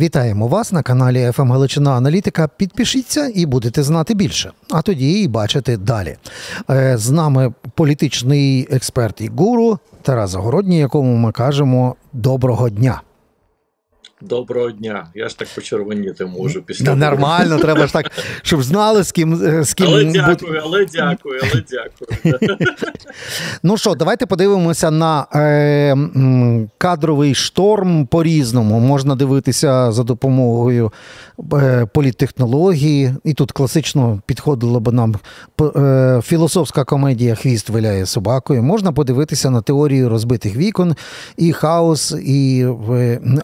Вітаємо вас на каналі «ФМ Галичина Аналітика. Підпишіться і будете знати більше, а тоді і бачити далі. Е, з нами політичний експерт і гуру Тарас Загородній, якому ми кажемо доброго дня. Доброго дня. Я ж так почервоніти можу після да, нормально. Треба ж так, щоб знали з ким е, з ким але дякую, але дякую, але дякую. Ну що, давайте подивимося на е, кадровий шторм по різному. Можна дивитися за допомогою е, політтехнології, і тут класично підходило б нам е, філософська комедія Хвіст виляє собакою. Можна подивитися на теорію розбитих вікон і хаос, і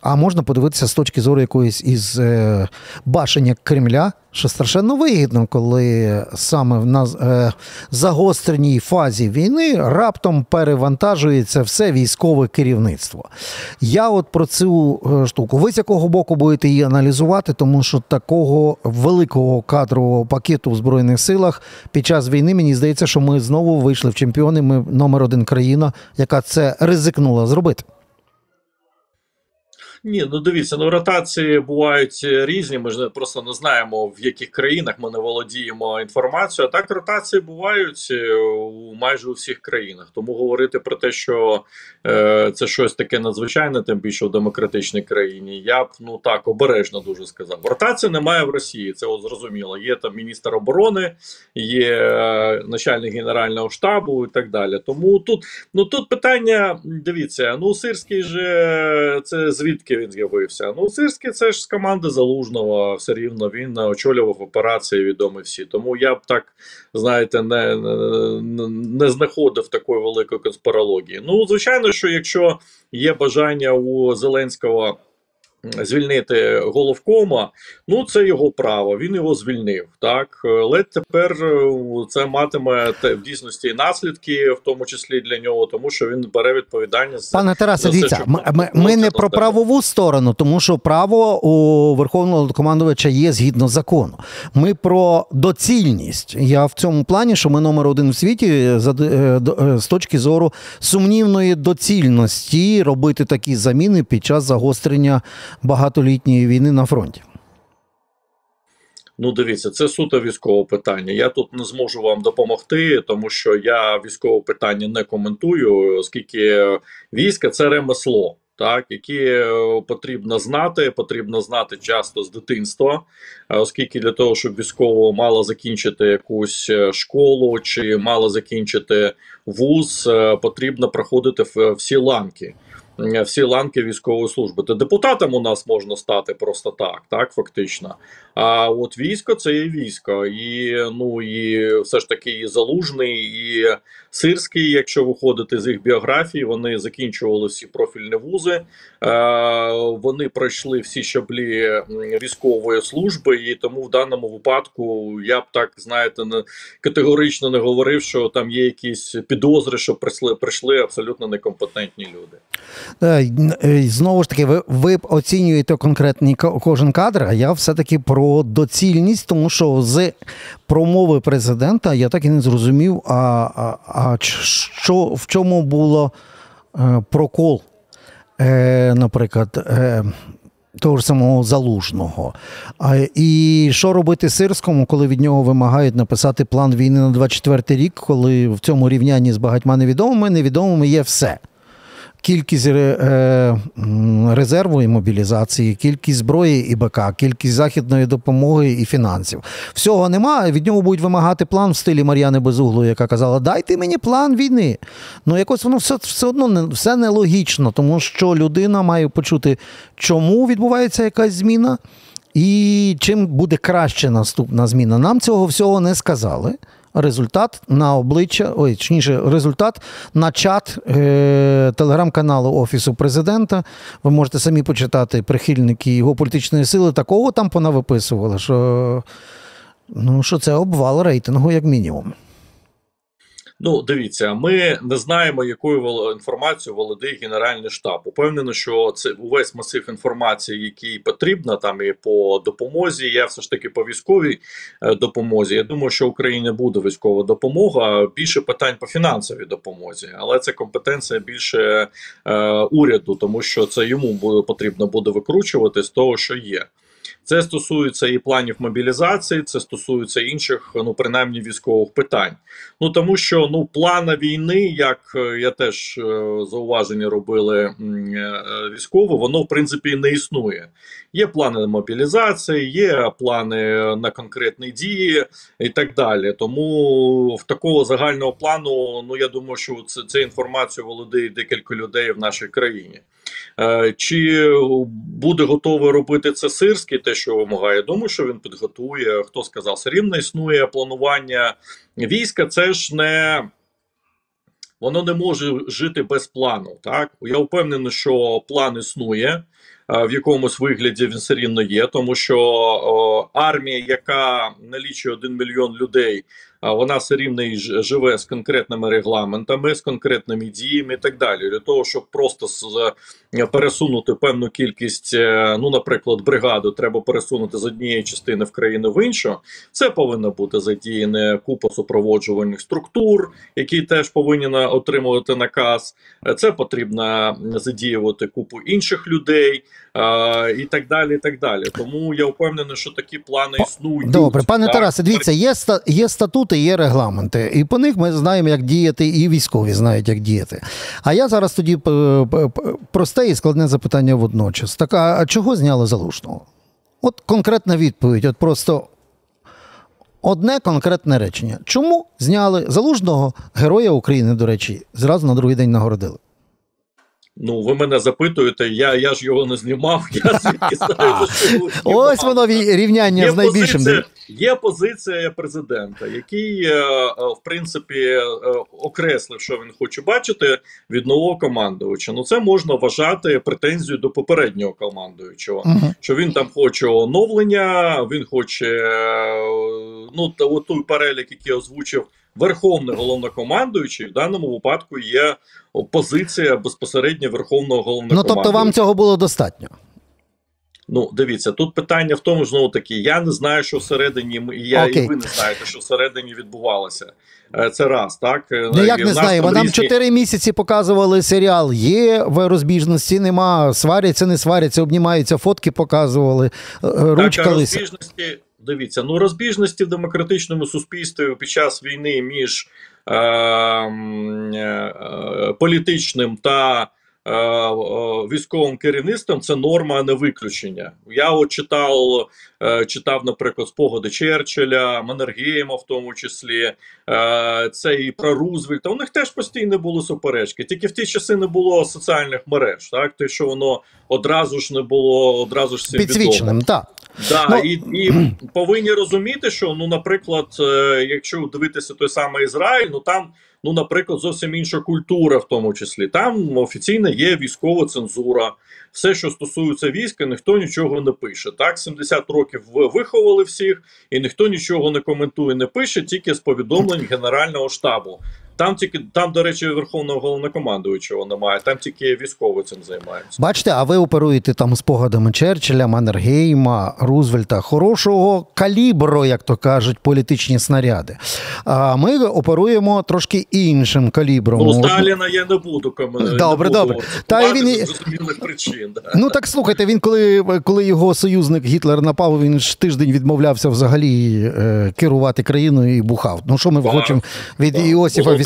а можна подивитися дивитися з точки зору якоїсь із е, башення Кремля, що страшенно вигідно, коли саме в нас е, загостреній фазі війни раптом перевантажується все військове керівництво. Я от про цю е, штуку. Ви з якого боку будете її аналізувати, тому що такого великого кадрового пакету в Збройних силах під час війни мені здається, що ми знову вийшли в чемпіони. Ми номер один країна, яка це ризикнула зробити. Ні, ну дивіться, ну ротації бувають різні. Ми ж просто не знаємо в яких країнах ми не володіємо інформацією. А так ротації бувають е, у майже у всіх країнах. Тому говорити про те, що е, це щось таке надзвичайне, тим більше в демократичній країні. Я б ну так обережно дуже сказав. Ротації немає в Росії. Це от зрозуміло. Є там міністр оборони, є е, начальник генерального штабу і так далі. Тому тут ну тут питання дивіться. Ну Сирський же це звідки він з'явився. Ну, Сирський це ж з команди Залужного, все рівно він очолював операції, відомі всі. Тому я б так, знаєте, не не, знаходив такої великої конспірології. Ну, звичайно, що якщо є бажання у Зеленського звільнити головкома, ну це його право. Він його звільнив. Так але тепер е, це матиме в дійсності наслідки, в тому числі для нього, тому що він бере відповідальність. Пане Тарасе, дивіться, ми, ми, ми не про правову сторону, тому що право у верховного командувача є згідно закону. Ми про доцільність. Я в цьому плані, що ми номер один в світі е, е, з точки зору сумнівної доцільності робити такі заміни під час загострення багатолітньої війни на фронті? Ну, дивіться, це суто військове питання. Я тут не зможу вам допомогти, тому що я військове питання не коментую, оскільки війська це ремесло, так які е, потрібно знати, потрібно знати часто з дитинства, оскільки для того, щоб військово мало закінчити якусь е, школу чи мало закінчити вуз, е, потрібно проходити всі ланки. Всі ланки військової служби. То депутатом у нас можна стати просто так, так фактично. А от військо це є військо, і ну і все ж таки і залужний, і сирський, якщо виходити з їх біографії, вони закінчували всі профільні вузи, е, вони пройшли всі щаблі військової служби, і тому в даному випадку я б так знаєте, не категорично не говорив, що там є якісь підозри, що прийшли прийшли абсолютно некомпетентні люди. Е, е, знову ж таки, ви ви оцінюєте конкретний кожен кадр, а я все-таки про доцільність, тому що з промови президента я так і не зрозумів, а, а, а що в чому було е, прокол, е, наприклад. Е, того ж самого залужного. А, І що робити сирському, коли від нього вимагають написати план війни на 24 рік, коли в цьому рівнянні з багатьма невідомими невідомими є все кількість е, резерву і мобілізації, кількість зброї і БК, кількість західної допомоги і фінансів. Всього немає. Від нього будуть вимагати план в стилі Мар'яни Безуглу, яка казала: Дайте мені план війни. Ну якось воно все все одно не все нелогічно, тому що людина має почути, чому відбувається якась зміна. І чим буде краще наступна зміна? Нам цього всього не сказали результат на обличчя, ой, точніше, результат на чат е- телеграм-каналу Офісу президента. Ви можете самі почитати прихильники його політичної сили. Такого там понавиписували, що, ну, що це обвал рейтингу, як мінімум. Ну, дивіться, ми не знаємо, якою інформацією володіє Генеральний штаб. Упевнено, що це увесь масив інформації, який потрібна там і по допомозі. Я все ж таки по військовій е, допомозі. Я думаю, що Україні буде військова допомога. Більше питань по фінансовій допомозі, але це компетенція більше е, уряду, тому що це йому буде потрібно буде викручувати з того, що є. Це стосується і планів мобілізації, це стосується інших, ну принаймні військових питань. Ну тому що ну плана війни, як е, я теж е, зауваження робили е, військово, воно в принципі не існує. Є плани мобілізації, є плани на конкретні дії і так далі. Тому в такого загального плану, ну я думаю, що це, це інформацію володіє декілька людей в нашій країні. Е, чи буде готовий робити це Сирський, те, що вимагає? Думаю, що він підготує. Хто сказав, все рівно існує планування війська. Це ж не воно не може жити без плану. Так я впевнений, що план існує. Е, в якомусь вигляді він все рівно є, тому що о, армія, яка налічує один мільйон людей, вона все рівно і живе з конкретними регламентами, з конкретними діями і так далі. Для того, щоб просто е, пересунути певну кількість, е, ну, наприклад, бригаду, треба пересунути з однієї частини в країну в іншу. Це повинна бути задіяна купа супроводжувальних структур, які теж повинні отримувати наказ. Е, це потрібно задіювати купу інших людей і так далі. і так далі. Тому я впевнений, що такі плани існують. Добре, пане Тарасе, дивіться, є є статути, є регламенти, і по них ми знаємо, як діяти, і військові знають, як діяти. А я зараз тоді просте і складне запитання водночас. Так, а чого зняли залужного? От конкретна відповідь, от просто одне конкретне речення. Чому зняли залужного героя України, до речі, зразу на другий день нагородили? Ну, ви мене запитуєте, я я ж його не знімав. Я звідки знаю, що ось воно рівняння є з найбільшим. Позиція, є позиція президента, який е, е, в принципі е, окреслив, що він хоче бачити від нового командувача. Ну це можна вважати претензією до попереднього командуючого, -huh. що він там хоче оновлення, він хоче ну той перелік, який озвучив верховний головнокомандуючий в даному випадку є позиція безпосередньо верховного головнокомандуючого. Ну тобто вам цього було достатньо. Ну, дивіться, тут питання в тому, знову таки, я не знаю, що всередині я okay. і ви не знаєте, що всередині відбувалося. Е, це раз, так Ну як не знаємо. Нам чотири різні... місяці показували серіал. Є в розбіжності, нема, сваряться, не сваряться, обнімаються, фотки показували, е, ручкались. Так, розбіжності Дивіться, ну розбіжності в демократичному суспільстві під час війни між е, е, політичним та Е, е, військовим керівництвом це норма, а не виключення. Я от читав, е, читав, наприклад, спогади Черчилля, Маннергейма в тому числі, це і про Рузвельта. У них теж постійно були суперечки. Тільки в ті часи не було соціальних мереж, так те, що воно одразу ж не було, одразу ж всім підсвіченим. так. Да, ну... і і повинні розуміти, що ну, наприклад, якщо дивитися той самий Ізраїль, ну там ну, наприклад, зовсім інша культура, в тому числі. Там офіційно є військова цензура. Все, що стосується війська, ніхто нічого не пише. Так, 70 років виховали всіх, і ніхто нічого не коментує, не пише, тільки з повідомлень Генерального штабу. Там тільки там, до речі, верховного головнокомандуючого немає, там тільки військові цим займаються. Бачите, а ви оперуєте там спогадами Черчилля, Маннергейма, Рузвельта, хорошого калібру, як то кажуть, політичні снаряди. А ми оперуємо трошки іншим калібром. Ну, Сталіна я не буду коментувати. Добре, буду добре. Та він... причин. Да. Ну так слухайте, він коли коли його союзник Гітлер напав, він ж тиждень відмовлявся взагалі е, керувати країною і бухав. Ну що ми хочемо від так.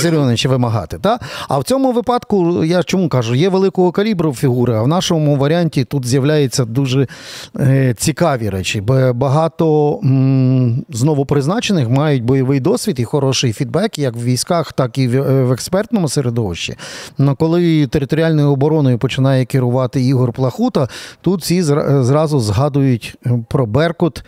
Іосифа Вісаріоновича вимагати? Та? А в цьому випадку, я чому кажу, є великого калібру фігури, а в нашому варіанті тут з'являються дуже е, цікаві речі. Бо багато м, знову призначених мають бойовий досвід і хороший фідбек, як в військах, так і в, е, в експертному середовищі. Но коли територіальною обороною починає керувати Ігор Плахута, тут всі зразу згадують про Беркут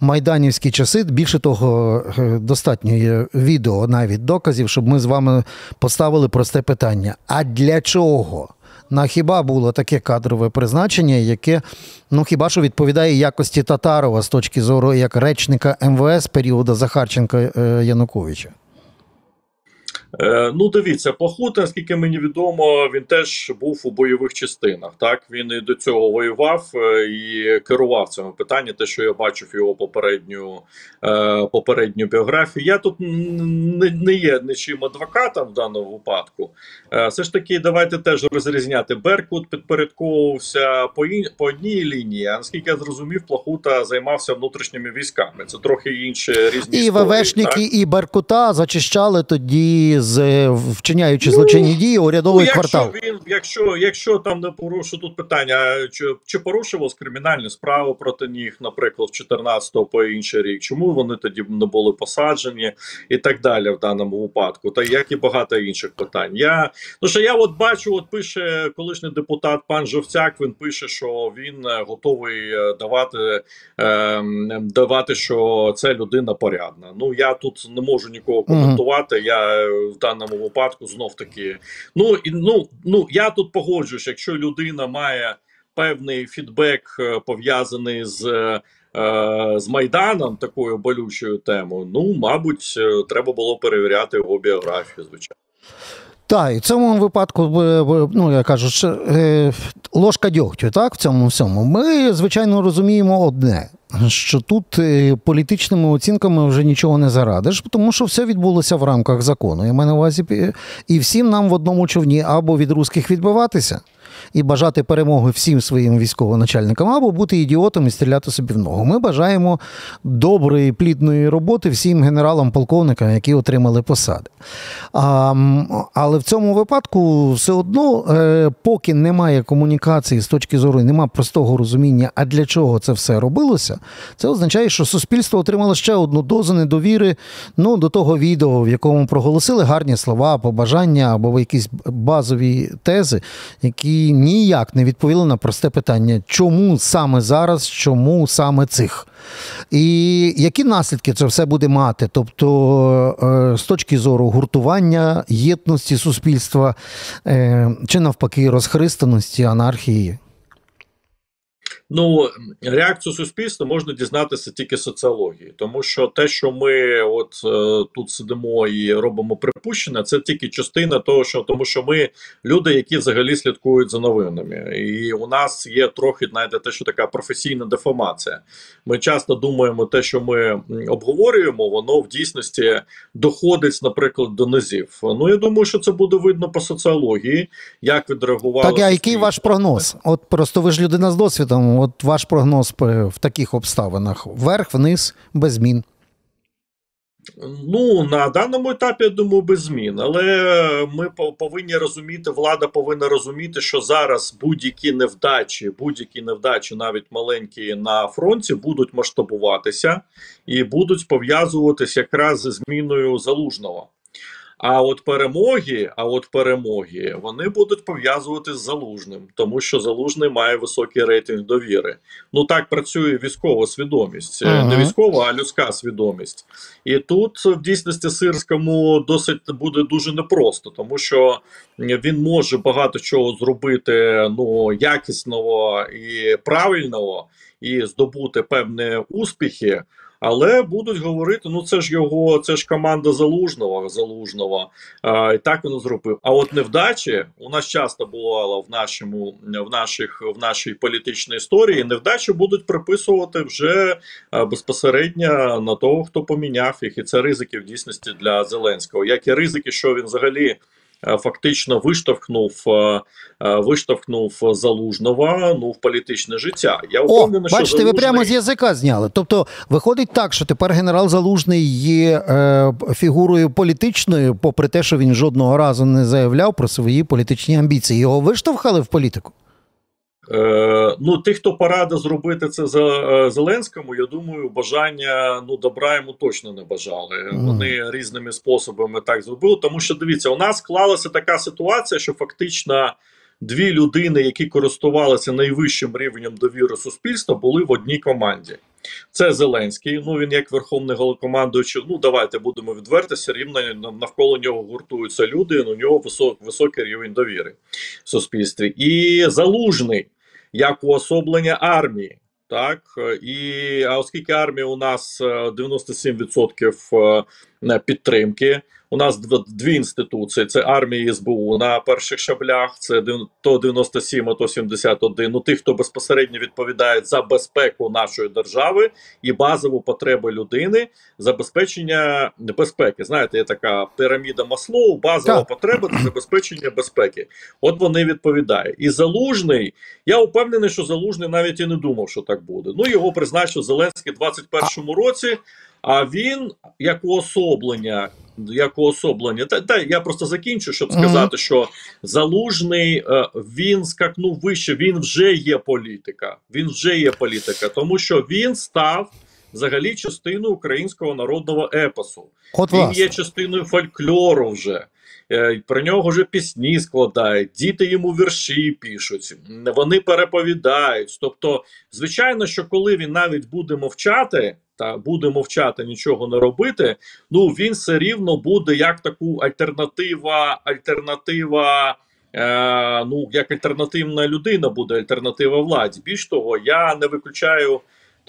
майданівські часи. Більше того, е, достатньо є відео, навіть доказів, щоб ми з вами поставили просте питання: а для чого? На хіба було таке кадрове призначення, яке ну хіба що відповідає якості Татарова з точки зору як речника МВС періоду Захарченка е, Януковича? Е, ну, дивіться, Пахута, наскільки мені відомо, він теж був у бойових частинах. Так він і до цього воював е, і керував цими питаннями. Те, що я бачив його попередню е, попередню біографію. Я тут не, не є нічим адвокатом в даному випадку. Все ж таки, давайте теж розрізняти. Беркут підпорядковувався по ін, по одній лінії. А наскільки я зрозумів, Плахута займався внутрішніми військами. Це трохи інше різні І історії, ВВшники, так? і Беркута зачищали тоді з е, вчиняючи злочинні дії урядовий ну, квартал. Якщо він, якщо, якщо там не порушив тут питання, чи, чи порушував кримінальні справи проти них, наприклад, в 14-го по інший рік, чому вони тоді не були посаджені і так далі в даному випадку, та як і багато інших питань. Я ну що я от бачу, от пише колишній депутат пан Жовцяк. Він пише, що він е, готовий давати, е, давати, що це людина порядна. Ну я тут не можу нікого коментувати. Я е, в даному випадку знов таки. Ну і ну, ну я тут погоджуюсь, якщо людина має певний фідбек е, пов'язаний з. е, З Майданом такою болючою темою, ну мабуть, е, треба було перевіряти його біографію, звичайно. Так, і в цьому випадку, е, е, ну я кажу, е, ложка дьогтю, так, в цьому всьому. Ми, звичайно, розуміємо одне. Що тут е, політичними оцінками вже нічого не зарадиш, тому що все відбулося в рамках закону. Я маю на увазі, е, і всім нам в одному човні або від русських відбиватися і бажати перемоги всім своїм військовоначальникам, або бути ідіотом і стріляти собі в ногу. Ми бажаємо доброї, плідної роботи всім генералам-полковникам, які отримали посади. А, Але в цьому випадку все одно, е, поки немає комунікації з точки зору, немає простого розуміння, а для чого це все робилося, це означає, що суспільство отримало ще одну дозу недовіри ну, до того відео, в якому проголосили гарні слова, побажання або якісь базові тези, які ніяк не відповіли на просте питання, чому саме зараз, чому саме цих. І які наслідки це все буде мати? Тобто, з точки зору гуртування, єдності суспільства, чи навпаки, розхристаності, анархії? Ну, реакцію суспільства можна дізнатися тільки соціології, тому що те, що ми от е, тут сидимо і робимо припущення, це тільки частина того, що тому, що ми люди, які взагалі слідкують за новинами, і у нас є трохи знаєте, те, що така професійна деформація. Ми часто думаємо, те, що ми обговорюємо, воно в дійсності доходить, наприклад, до низів. Ну я думаю, що це буде видно по соціології, як відреагували. Так, а який ваш прогноз? От просто ви ж людина з досвідом. От ваш прогноз в таких обставинах: вверх, вниз, без змін. Ну, на даному етапі, я думаю, без змін. Але ми повинні розуміти, влада повинна розуміти, що зараз будь-які невдачі, будь-які невдачі, навіть маленькі на фронті, будуть масштабуватися і будуть пов'язуватися якраз зі зміною залужного. А от перемоги, а от перемоги вони будуть пов'язувати з залужним, тому що залужний має високий рейтинг довіри. Ну так працює військова свідомість, ага. не військова, а людська свідомість. І тут в дійсності сирському досить буде дуже непросто, тому що він може багато чого зробити ну якісного і правильного, і здобути певні успіхи. Але будуть говорити: ну це ж його, це ж команда залужного залужного. А, І так він зробив. А от невдачі у нас часто бувало в нашому в наших в нашій політичній історії. Невдачі будуть приписувати вже безпосередньо на того, хто поміняв їх, і це ризики в дійсності для Зеленського. Як і ризики, що він взагалі. Фактично виштовхнув виштовхнув залужного ну в політичне життя. Я впевнений, що бачите, залужний... ви прямо з язика зняли. Тобто, виходить так, що тепер генерал Залужний є е, фігурою політичною, попри те, що він жодного разу не заявляв про свої політичні амбіції. Його виштовхали в політику. Е, ну, тих, хто порадив зробити це за е, Зеленському, я думаю, бажання ну добра йому точно не бажали. Mm. Вони різними способами так зробили. Тому що дивіться, у нас склалася така ситуація, що фактично дві людини, які користувалися найвищим рівнем довіри суспільства, були в одній команді. Це Зеленський. Ну він як верховний головнокомандуючий, Ну давайте будемо відверти, все рівно навколо нього гуртуються люди. У нього висок, високий рівень довіри в суспільстві. І залужний як уособлення армії. Так і а оскільки армія у нас 97% е, е, підтримки, У нас дві інституції: це армія і СБУ на перших шаблях. Це то 97, а то 71. Ну тих, хто безпосередньо відповідає за безпеку нашої держави і базову потребу людини забезпечення безпеки. Знаєте, є така піраміда Маслоу, базова так. потреба це забезпечення безпеки. От вони відповідають. І залужний. Я впевнений, що залужний навіть і не думав, що так буде. Ну його призначив Зеленський в 21-му році. А він як уособлення, як уособлення, та, та я просто закінчу, щоб сказати, що залужний е, він скакнув вище. Він вже є політика. Він вже є політика, тому що він став взагалі частиною українського народного епосу. От, він власне. є частиною фольклору вже. Е, про нього вже пісні складають, діти йому вірші пишуть, вони переповідають. Тобто, звичайно, що коли він навіть буде мовчати та буде мовчати, нічого не робити. Ну він все рівно буде як таку альтернатива, альтернатива. Е, Ну, як альтернативна людина буде альтернатива владі. Більш того, я не виключаю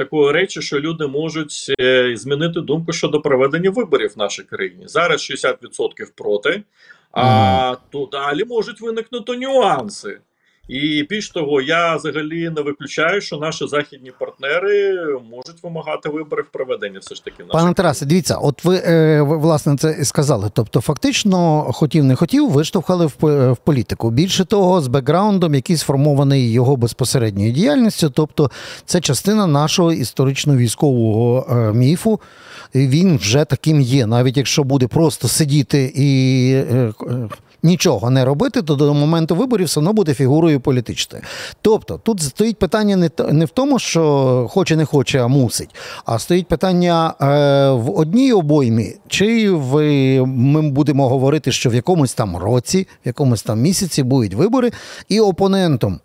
такої речі, що люди можуть е, змінити думку щодо проведення виборів в нашій країні. Зараз 60% проти, а mm. то далі можуть виникнути нюанси. І більш того, я взагалі не виключаю, що наші західні партнери можуть вимагати виборів проведення. Все ж таки, пане Тарасе, дивіться, от ви, е, власне це і сказали. Тобто, фактично, хотів не хотів, виштовхали в, в політику. Більше того, з бекграундом, який сформований його безпосередньою діяльністю, тобто це частина нашого історично-військового е, міфу. Він вже таким є, навіть якщо буде просто сидіти і. Нічого не робити, то до моменту виборів все одно буде фігурою політичною. Тобто тут стоїть питання не не в тому, що хоче, не хоче, а мусить, а стоїть питання е, в одній обоймі, чи в, ми будемо говорити, що в якомусь там році, в якомусь там місяці будуть вибори, і опонентом.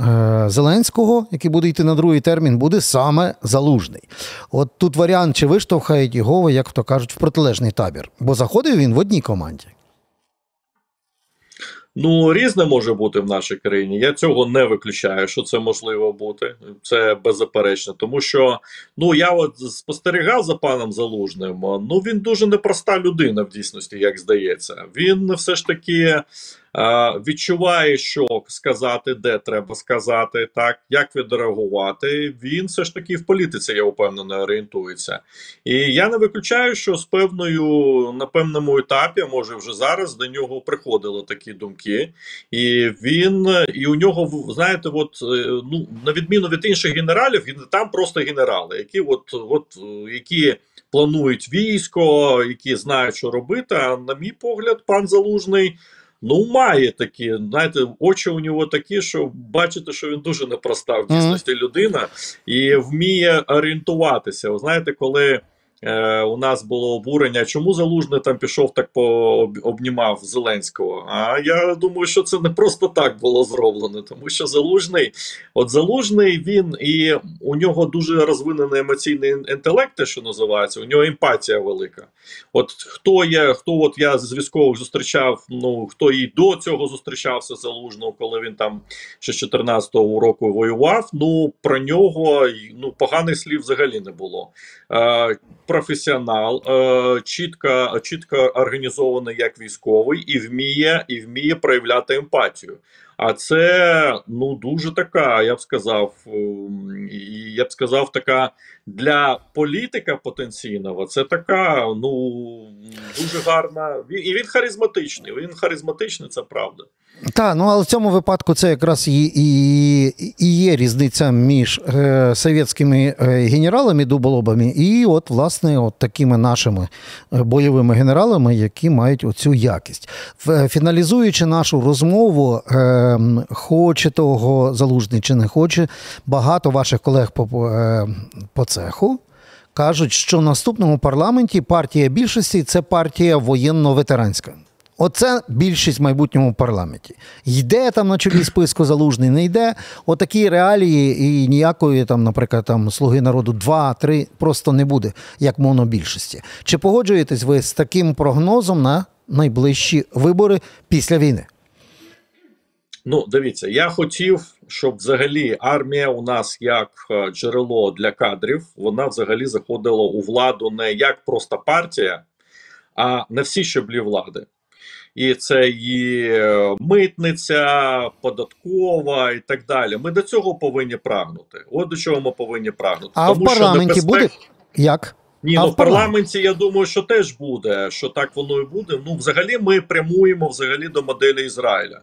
Е, Зеленського, який буде йти на другий термін, буде саме залужний. От тут варіант, чи виштовхають його, як то кажуть, в протилежний табір. Бо заходив він в одній команді. Ну, різне може бути в нашій країні. Я цього не виключаю, що це можливо бути. Це беззаперечно. Тому що ну я от спостерігав за паном Залужним. Ну він дуже непроста людина в дійсності, як здається. Він все ж таки відчуває, що сказати, де треба сказати, так як відреагувати. Він все ж таки в політиці, я впевнений, орієнтується. І я не виключаю, що з певною на певному етапі, може вже зараз, до нього приходили такі думки, і він і у нього знаєте, от е, ну на відміну від інших генералів, він там просто генерали, які от, от які. Планують військо, які знають, що робити. А на мій погляд, пан Залужний Ну, має такі, знаєте, очі у нього такі, що бачите, що він дуже непроста в дійсності людина і вміє орієнтуватися. Ви знаєте, коли. Е, У нас було обурення, чому залужний там пішов так обнімав Зеленського. А я думаю, що це не просто так було зроблено, тому що залужний, от залужний він і у нього дуже розвинений емоційний інтелект, що називається, у нього емпатія велика. От хто є, хто от я з військових зустрічав, ну хто і до цього зустрічався залужного, коли він там ще з 14-го року воював. Ну про нього ну поганих слів взагалі не було. Е, професіонал, е, чітко чітко організований як військовий, і вміє і вміє проявляти емпатію. А це ну дуже така, я б сказав, ем, я б сказав, така для політика потенційного. Це така, ну дуже гарна. І він харизматичний. Він харизматичний, це правда. Так, ну але в цьому випадку це якраз і і, і є різниця між е, совєтськими е, генералами дуболобами і, от, власне, от такими нашими е, бойовими генералами, які мають оцю якість. Фіналізуючи нашу розмову, е, хоче того залужний чи не хоче, багато ваших колег по, е, по цеху. Кажуть, що в наступному парламенті партія більшості це партія воєнно-ветеранська. Оце більшість в майбутньому парламенті. Йде там на чолі списку залужний, не йде. Отакі реалії і ніякої там, наприклад, там слуги народу два-три просто не буде, як монобільшості. Чи погоджуєтесь ви з таким прогнозом на найближчі вибори після війни? Ну, дивіться, я хотів, щоб взагалі армія у нас як е, джерело для кадрів, вона взагалі заходила у владу не як просто партія а на всі щаблі влади. І це і е, митниця, податкова і так далі. Ми до цього повинні прагнути. От до чого ми повинні прагнути. А в парламенті небезпек- буде як? ні, А ну в парламенті я думаю, що теж буде, що так воно і буде. Ну, взагалі, ми прямуємо взагалі до моделі Ізраїля.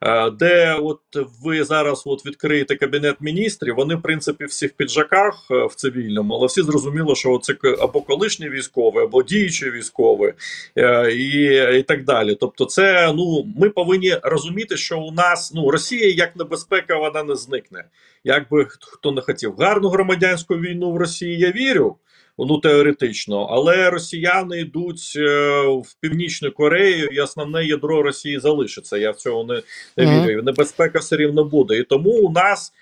Е, Де от ви зараз от відкриєте кабінет міністрів, вони в принципі всі в піджаках е, в цивільному, але всі зрозуміло, що це або колишні військові, або діючі військові, е, і, і так далі. Тобто, це ну ми повинні розуміти, що у нас ну Росія як небезпека, вона не зникне. Як би хто- хто не хотів гарну громадянську війну в Росії, я вірю. Ну, теоретично, але росіяни йдуть е, в північну Корею, і основне ядро Росії залишиться. Я в цього не, не вірю. Небезпека все рівно буде. І тому у нас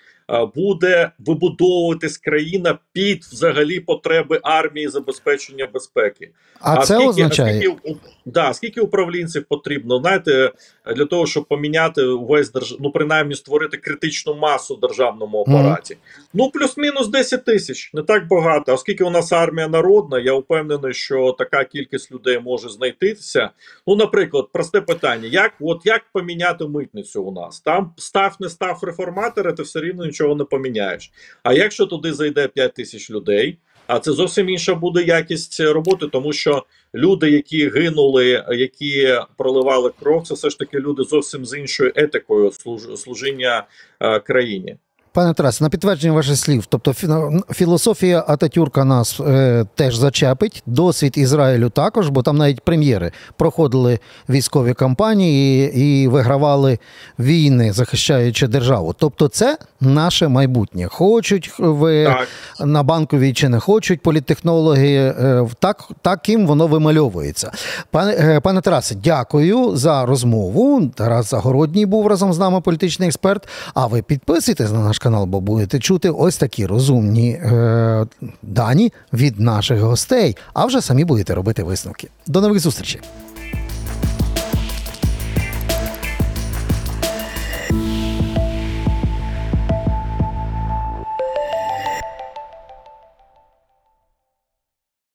буде вибудовуватись країна під взагалі потреби армії забезпечення безпеки. А, це скільки, означає. Скільки, да, скільки управлінців потрібно, знаєте, для того, щоб поміняти увесь держ... ну принаймні створити критичну масу в державному апараті. Ну плюс-мінус 10 тисяч, не так багато. Оскільки у нас армія народна, я впевнений, що така кількість людей може знайтися. Ну, наприклад, просте питання: як от як поміняти митницю у нас? Там став не став реформатора, ти все рівно нічого не поміняєш. А якщо туди зайде 5 тисяч людей? А це зовсім інша буде якість роботи, тому що люди, які гинули, які проливали кров, це все ж таки люди зовсім з іншою етикою служ- служіння е, країні. Пане Тарасе, на підтвердження ваших слів, тобто фі- філософія Ататюрка нас е, теж зачепить, досвід Ізраїлю також, бо там навіть прем'єри проходили військові кампанії і, і вигравали війни, захищаючи державу. Тобто, це наше майбутнє. Хочуть ви Так. на банковій чи не хочуть політтехнологи, е, так, таким воно вимальовується. Пане, е, пане Тарасе, дякую за розмову. Тарас Загородній був разом з нами, політичний експерт. А ви підписуйтесь на наш канал, бо будете чути ось такі розумні е, дані від наших гостей. А вже самі будете робити висновки. До нових зустрічей.